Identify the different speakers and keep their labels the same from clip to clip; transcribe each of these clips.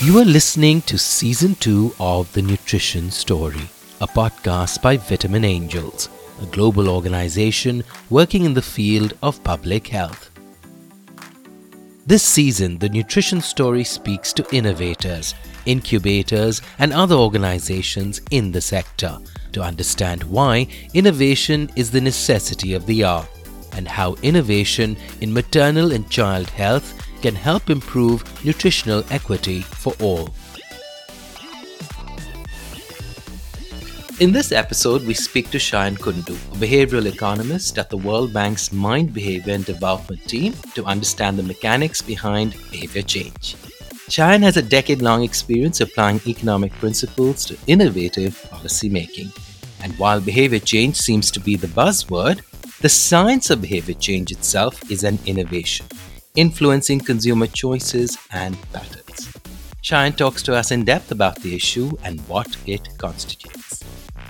Speaker 1: You are listening to season 2 of The Nutrition Story, a podcast by Vitamin Angels, a global organization working in the field of public health. This season, The Nutrition Story speaks to innovators, incubators, and other organizations in the sector to understand why innovation is the necessity of the hour and how innovation in maternal and child health can help improve nutritional equity for all. In this episode, we speak to Sayan Kundu, a behavioral economist at the World Bank's Mind, Behavior and Development team, to understand the mechanics behind behavior change. Sayan has a decade long experience applying economic principles to innovative policy making. And while behavior change seems to be the buzzword, the science of behavior change itself is an innovation influencing consumer choices and patterns. Sayan talks to us in depth about the issue and what it constitutes.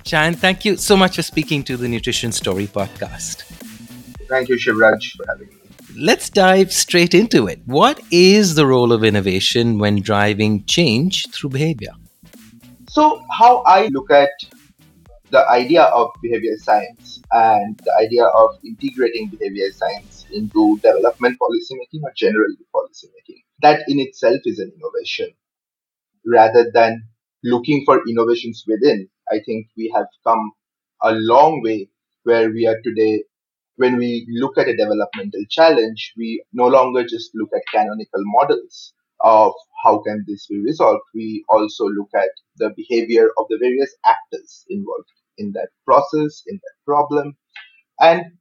Speaker 1: Sayan, thank you so much for speaking to the Nutrition Story podcast.
Speaker 2: Thank you, Shivraj, for having me.
Speaker 1: Let's dive straight into it. What is the role of innovation when driving change through behavior?
Speaker 2: So, how I look at the idea of behavior science and the idea of integrating behavior science into development policymaking or generally policymaking. That in itself is an innovation. Rather than looking for innovations within, I think we have come a long way where we are today. When we look at a developmental challenge, we no longer just look at canonical models of how can this be resolved. We also look at the behavior of the various actors involved in that process, in that problem. And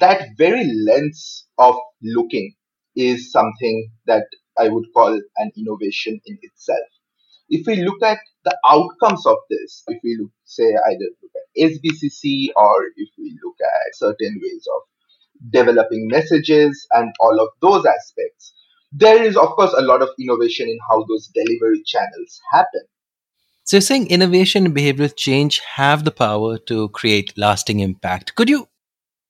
Speaker 2: that very lens of looking is something that I would call an innovation in itself. If we look at the outcomes of this, if we look, say, either look at SBCC or if we look at certain ways of developing messages and all of those aspects, there is, of course, a lot of innovation in how those delivery channels happen.
Speaker 1: So, you're saying innovation and behavioral change have the power to create lasting impact. Could you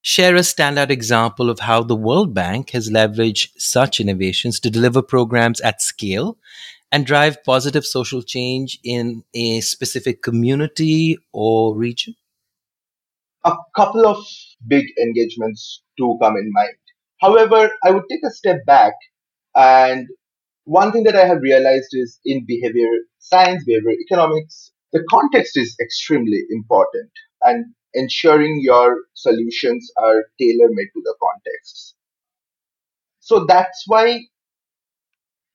Speaker 1: share a standout example of how the World Bank has leveraged such innovations to deliver programs at scale and drive positive social change in a specific community or region?
Speaker 2: A couple of big engagements do come in mind. However, I would take a step back and one thing that I have realized is in behavior science, behavior economics, the context is extremely important and ensuring your solutions are tailor made to the context. So that's why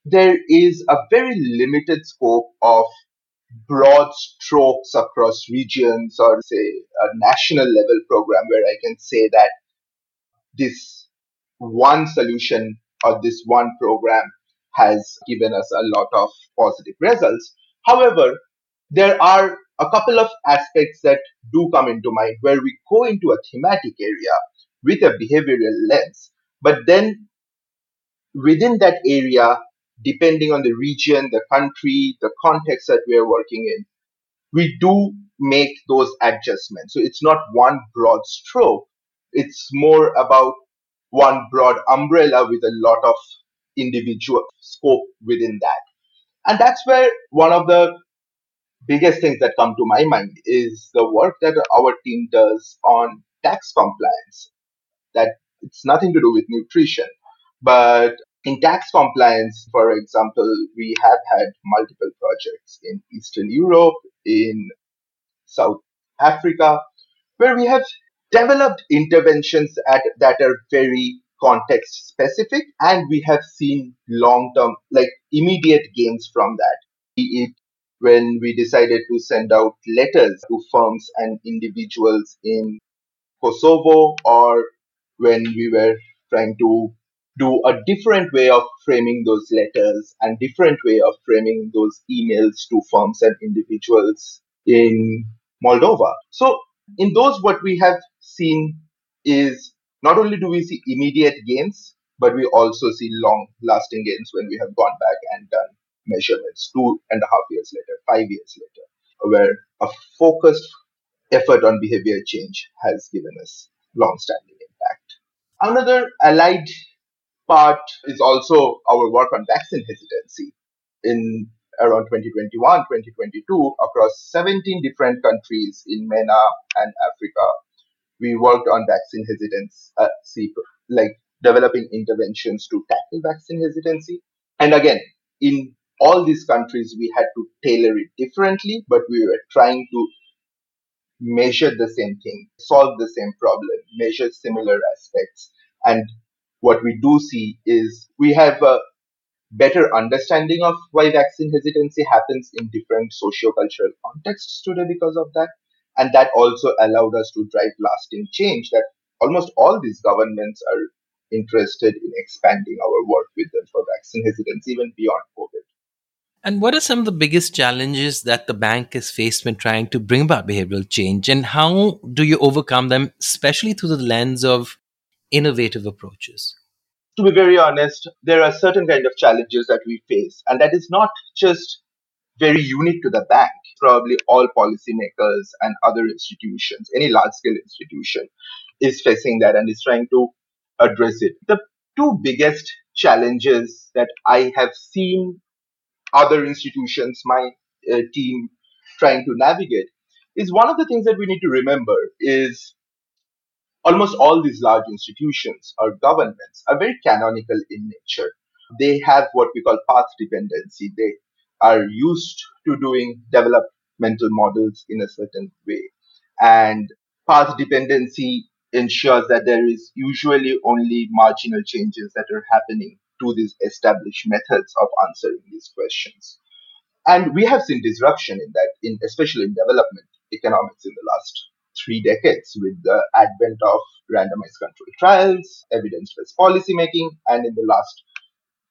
Speaker 2: there is a very limited scope of broad strokes across regions or say a national level program where I can say that this one solution or this one program has given us a lot of positive results. However, there are a couple of aspects that do come into mind where we go into a thematic area with a behavioral lens, but then within that area, depending on the region, the country, the context that we are working in, we do make those adjustments. So it's not one broad stroke. It's more about one broad umbrella with a lot of individual scope within that. And that's where one of the biggest things that come to my mind is the work that our team does on tax compliance. That it's nothing to do with nutrition, but in tax compliance, for example, we have had multiple projects in Eastern Europe, in South Africa, where we have developed interventions at, that are very context specific and we have seen long term like immediate gains from that it when we decided to send out letters to firms and individuals in kosovo or when we were trying to do a different way of framing those letters and different way of framing those emails to firms and individuals in moldova. So in those what we have seen is not only do we see immediate gains, but we also see long lasting gains when we have gone back and done measurements two and a half years later, five years later, where a focused effort on behavior change has given us long standing impact. Another allied part is also our work on vaccine hesitancy. In around 2021, 2022 across 17 different countries in MENA and Africa. We worked on vaccine hesitancy, uh, like developing interventions to tackle vaccine hesitancy. And again, in all these countries, we had to tailor it differently, but we were trying to measure the same thing, solve the same problem, measure similar aspects. And what we do see is we have a better understanding of why vaccine hesitancy happens in different socio-cultural contexts today because of that. And that also allowed us to drive lasting change that almost all these governments are interested in expanding our work with them for vaccine hesitancy even beyond COVID.
Speaker 1: And what are some of the biggest challenges that the bank is faced when trying to bring about behavioral change? And how do you overcome them, especially through the lens of innovative approaches?
Speaker 2: To be very honest, there are certain kind of challenges that we face, and that is not just very unique to the bank. Probably all policymakers and other institutions, any large scale institution, is facing that and is trying to address it. The two biggest challenges that I have seen other institutions, my uh, team trying to navigate is one of the things that we need to remember is almost all these large institutions or governments are very canonical in nature. They have what we call path dependency. They are used to doing developmental models in a certain way. And path dependency ensures that there is usually only marginal changes that are happening to these established methods of answering these questions. And we have seen disruption in that, in especially in development economics in the last three decades with the advent of randomized controlled trials, evidence-based policymaking, and in the last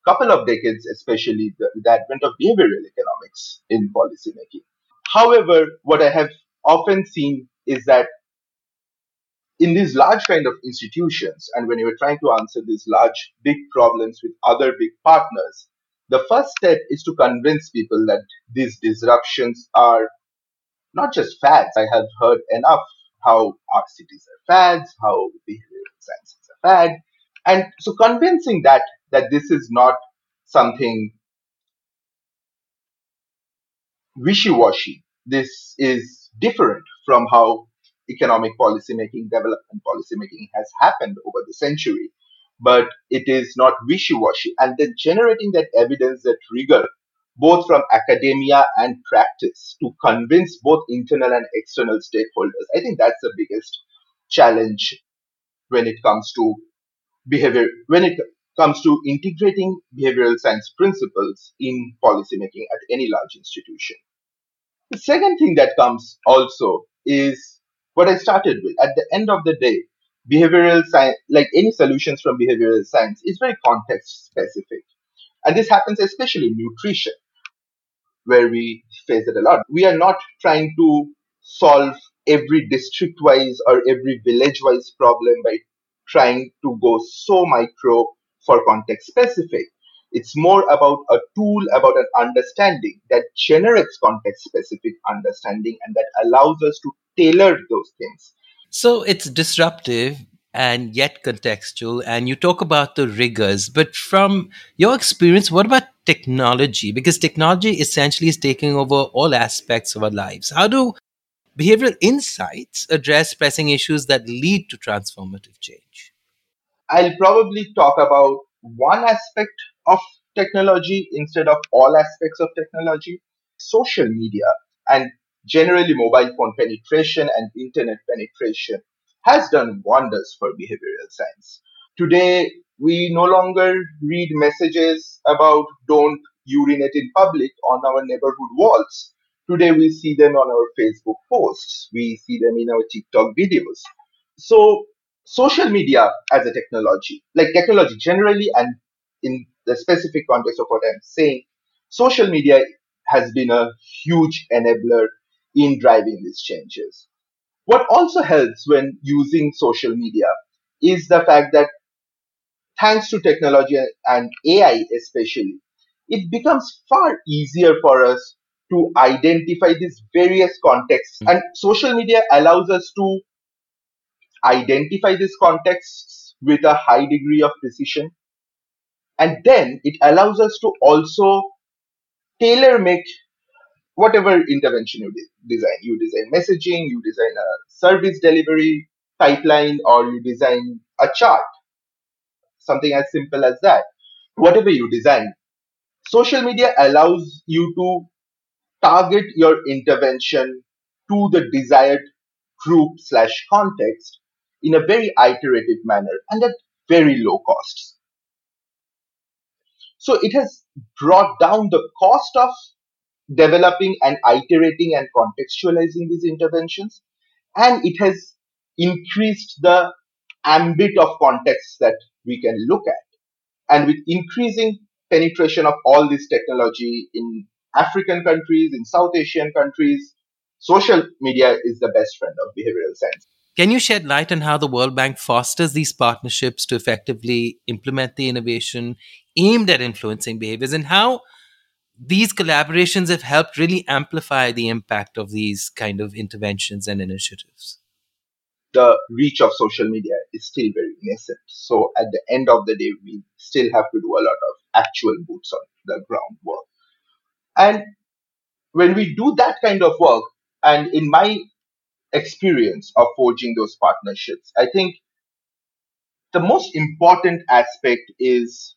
Speaker 2: couple of decades, especially the, the advent of behavioral economics in policymaking. However, what I have often seen is that in these large kind of institutions, and when you are trying to answer these large, big problems with other big partners, the first step is to convince people that these disruptions are not just fads. I have heard enough how RCTs are fads, how behavioral sciences are fad. And so convincing that that this is not something wishy-washy. This is different from how economic policymaking, development policymaking has happened over the century, but it is not wishy-washy. And then generating that evidence, that rigor, both from academia and practice to convince both internal and external stakeholders. I think that's the biggest challenge when it comes to behavior, when it comes to integrating behavioral science principles in policymaking at any large institution. The second thing that comes also is what I started with. At the end of the day, behavioral science, like any solutions from behavioral science, is very context specific. And this happens especially in nutrition, where we face it a lot. We are not trying to solve every district wise or every village wise problem by trying to go so micro for context specific. It's more about a tool, about an understanding that generates context specific understanding and that allows us to tailor those things.
Speaker 1: So it's disruptive and yet contextual. And you talk about the rigors, but from your experience, what about technology? Because technology essentially is taking over all aspects of our lives. How do behavioral insights address pressing issues that lead to transformative change?
Speaker 2: I'll probably talk about one aspect of technology instead of all aspects of technology. Social media and generally mobile phone penetration and internet penetration has done wonders for behavioral science. Today, we no longer read messages about don't urinate in public on our neighborhood walls. Today, we see them on our Facebook posts. We see them in our TikTok videos. So, social media as a technology, like technology generally, and in the specific context of what I'm saying, social media has been a huge enabler in driving these changes. What also helps when using social media is the fact that thanks to technology and AI especially, it becomes far easier for us to identify these various contexts. Mm. And social media allows us to identify these contexts with a high degree of precision. And then it allows us to also tailor make whatever intervention you de- design. You design messaging, you design a service delivery pipeline, or you design a chart, something as simple as that. Whatever you design, social media allows you to target your intervention to the desired group slash context in a very iterative manner and at very low costs. So it has brought down the cost of developing and iterating and contextualizing these interventions, and it has increased the ambit of context that we can look at. And with increasing penetration of all this technology in African countries, in South Asian countries, social media is the best friend of behavioral science.
Speaker 1: Can you shed light on how the World Bank fosters these partnerships to effectively implement the innovation aimed at influencing behaviors and how these collaborations have helped really amplify the impact of these kind of interventions and initiatives?
Speaker 2: The reach of social media is still very nascent. So at the end of the day, we still have to do a lot of actual boots on the ground work. And when we do that kind of work, and in my experience of forging those partnerships, I think the most important aspect is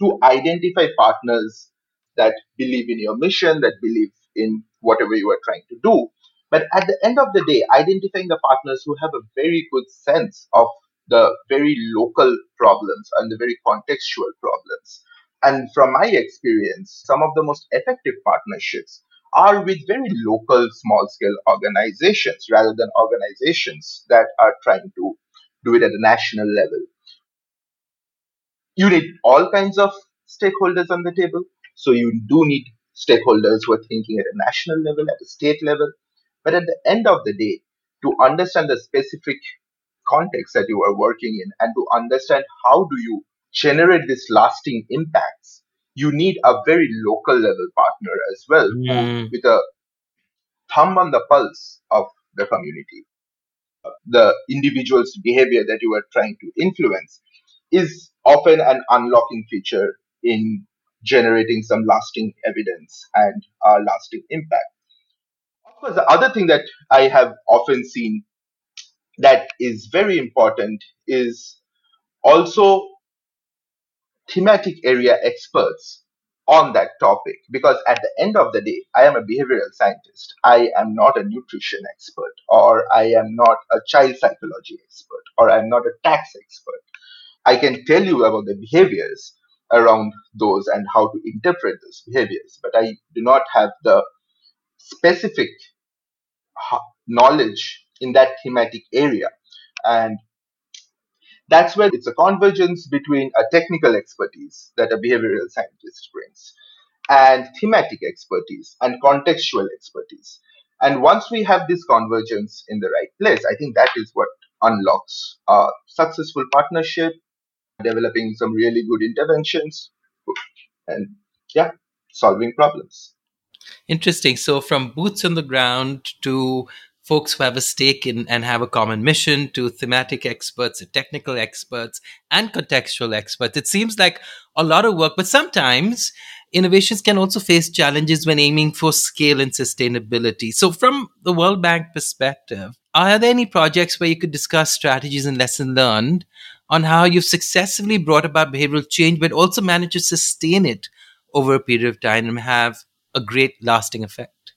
Speaker 2: to identify partners that believe in your mission, that believe in whatever you are trying to do. But at the end of the day, identifying the partners who have a very good sense of the very local problems and the very contextual problems. And from my experience, some of the most effective partnerships are with very local, small scale organizations rather than organizations that are trying to do it at a national level. You need all kinds of stakeholders on the table. So you do need stakeholders who are thinking at a national level, at a state level. But at the end of the day, to understand the specific context that you are working in and to understand how do you generate these lasting impacts, you need a very local level partner as well
Speaker 1: Mm.
Speaker 2: with a thumb on the pulse of the community. The individual's behavior that you are trying to influence is often an unlocking feature in generating some lasting evidence and a lasting impact. Of course, the other thing that I have often seen that is very important is also thematic area experts on that topic. Because at the end of the day i am a behavioral scientist. I am not a nutrition expert or i am not a child psychology expert or i'm not a tax expert. I can tell you about the behaviors around those and how to interpret those behaviors but i do not have the specific knowledge in that thematic area. And that's where it's a convergence between a technical expertise that a behavioral scientist brings and thematic expertise and contextual expertise. And once we have this convergence in the right place, I think that is what unlocks a successful partnership, developing some really good interventions, and yeah, solving problems.
Speaker 1: Interesting. So, from boots on the ground to folks who have a stake in and have a common mission to thematic experts, to technical experts, and contextual experts, it seems like a lot of work. But sometimes innovations can also face challenges when aiming for scale and sustainability. So, from the World Bank perspective, are there any projects where you could discuss strategies and lessons learned on how you've successfully brought about behavioral change, but also managed to sustain it over a period of time and have a great lasting effect.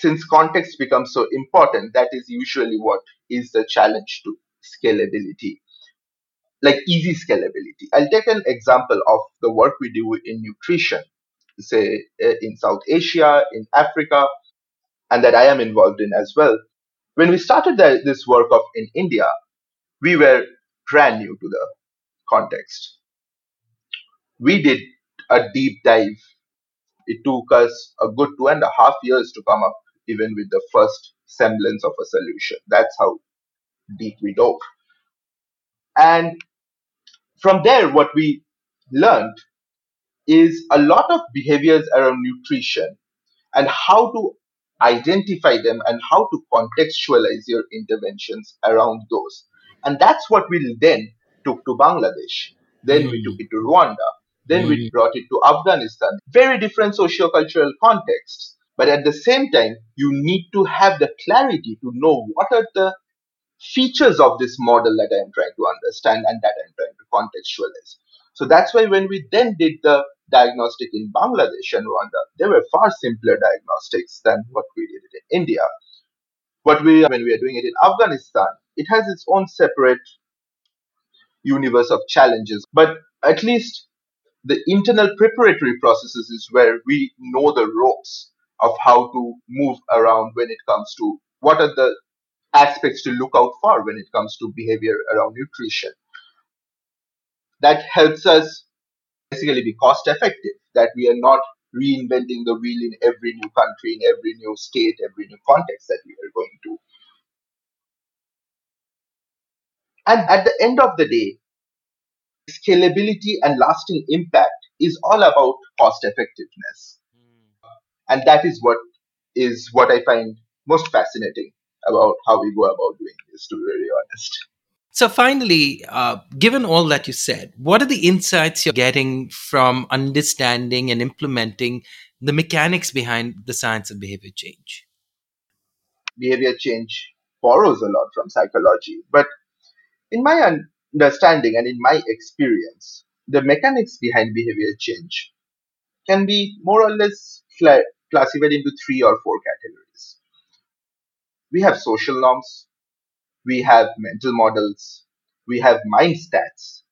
Speaker 2: Since context becomes so important, that is usually what is the challenge to scalability, like easy scalability. I'll take an example of the work we do in nutrition, say uh, in South Asia, in Africa, and that I am involved in as well. When we started the, this work of in India, we were brand new to the context. We did a deep dive it took us a good two and a half years to come up even with the first semblance of a solution. That's how deep we dove. And from there, what we learned is a lot of behaviors around nutrition and how to identify them and how to contextualize your interventions around those. And that's what we then took to Bangladesh. Then we
Speaker 1: Mm.
Speaker 2: took it to Rwanda. Then mm. we brought it to Afghanistan. Very different socio-cultural contexts. But at the same time, you need to have the clarity to know what are the features of this model that I am trying to understand and that I'm trying to contextualize. So that's why when we then did the diagnostic in Bangladesh and Rwanda, they were far simpler diagnostics than what we did in India. What we, when we are doing it in Afghanistan, it has its own separate universe of challenges. But at least the internal preparatory processes is where we know the ropes of how to move around when it comes to what are the aspects to look out for when it comes to behavior around nutrition. That helps us basically be cost effective, that we are not reinventing the wheel in every new country, in every new state, every new context that we are going to. And at the end of the day, scalability and lasting impact is all about cost effectiveness. And that is what is what I find most fascinating about how we go about doing this, to be very honest.
Speaker 1: So, finally, uh, given all that you said, what are the insights you're getting from understanding and implementing the mechanics behind the science of behavior change?
Speaker 2: Behavior change borrows a lot from psychology, but in my understanding and in my experience, the mechanics behind behavior change can be more or less classified into three or four categories. We have social norms, we have mental models, we have mindsets.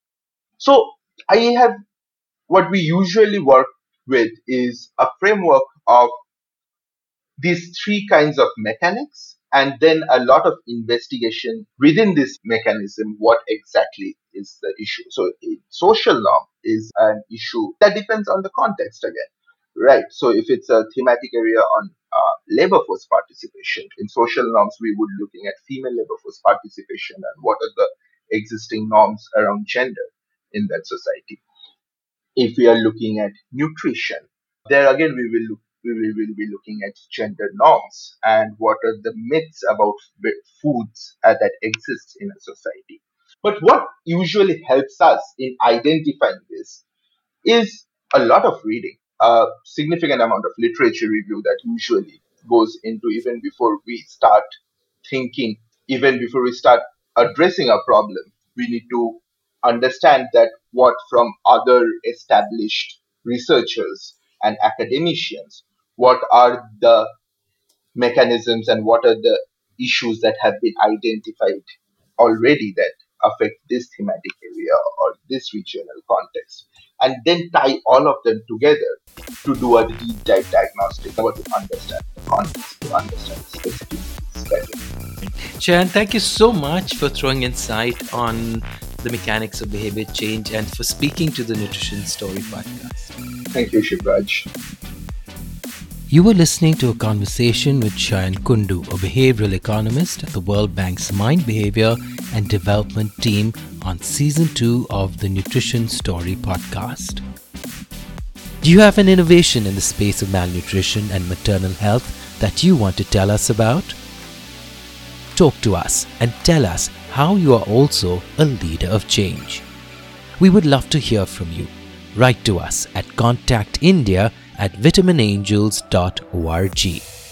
Speaker 2: So I have what we usually work with is a framework of these three kinds of mechanics and then a lot of investigation within this mechanism what exactly is the issue so social norm is an issue that depends on the context again right. So if it's a thematic area on uh, labor force participation in social norms we would be looking at female labor force participation and what are the existing norms around gender in that society. If we are looking at nutrition there again we will look we will be looking at gender norms and what are the myths about foods uh, that exist in a society. But what usually helps us in identifying this is a lot of reading, a significant amount of literature review that usually goes into even before we start thinking, even before we start addressing a problem. We need to understand that what from other established researchers and academicians what are the mechanisms and what are the issues that have been identified already that affect this thematic area or this regional context and then tie all of them together to do a deep dive diagnostic or to understand the context to understand the specific better.
Speaker 1: Sayan, thank you so much for throwing insight on the mechanics of behavior change and for speaking to the Nutrition Story podcast.
Speaker 2: Thank you, Shivraj.
Speaker 1: You were listening to a conversation with Sayan Kundu, a behavioral economist at the World Bank's Mind Behavior and Development team on season 2 of the Nutrition Story podcast. Do you have an innovation in the space of malnutrition and maternal health that you want to tell us about? Talk to us and tell us how you are also a leader of change. We would love to hear from you. Write to us at contactindia at vitaminangels.org.